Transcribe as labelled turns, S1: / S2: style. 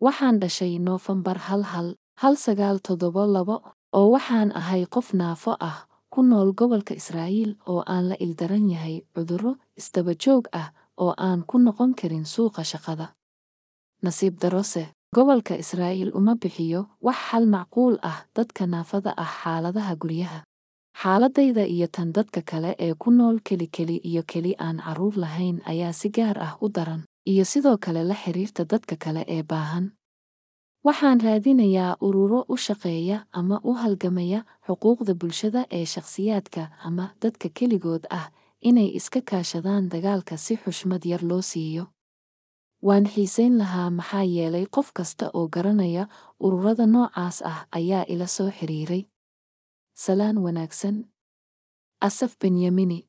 S1: Waxaan dhashay Noofambar hal hal, hal sagaal toddoba labo, oo waxaan ahay qof naafo ah, ku nool gobolka Israa'iil oo aan la ildaran yahay cudurro isdaba joog ah oo aan ku noqon karin suuqa shaqada. Nasiib darrose, gobolka Israa'iil uma bixiyo wax xal macquul ah dadka naafada ah xaaladaha guryaha. Xaaladayda iyo tan dadka kale ee ku nool keli-keli iyo keli aan carruur lahayn ayaa si gaar ah u daran, iyo sidoo kale la xiriirta dadka kale ee baahan. Waxaan raadinayaa ururo u shaqeeya ama u halgamaya xuquuqda bulshada ee shakhsiyaadka ama dadka keligood ah inay iska kaashadaan dagaalka si xushmad yar loo siiyo. Waan xiisayn lahaa maxaa yeelay qof kasta oo garanaya ururada noocaas ah ayaa ila soo xiriiray. Salaan wanaagsan. Asaf Benyamini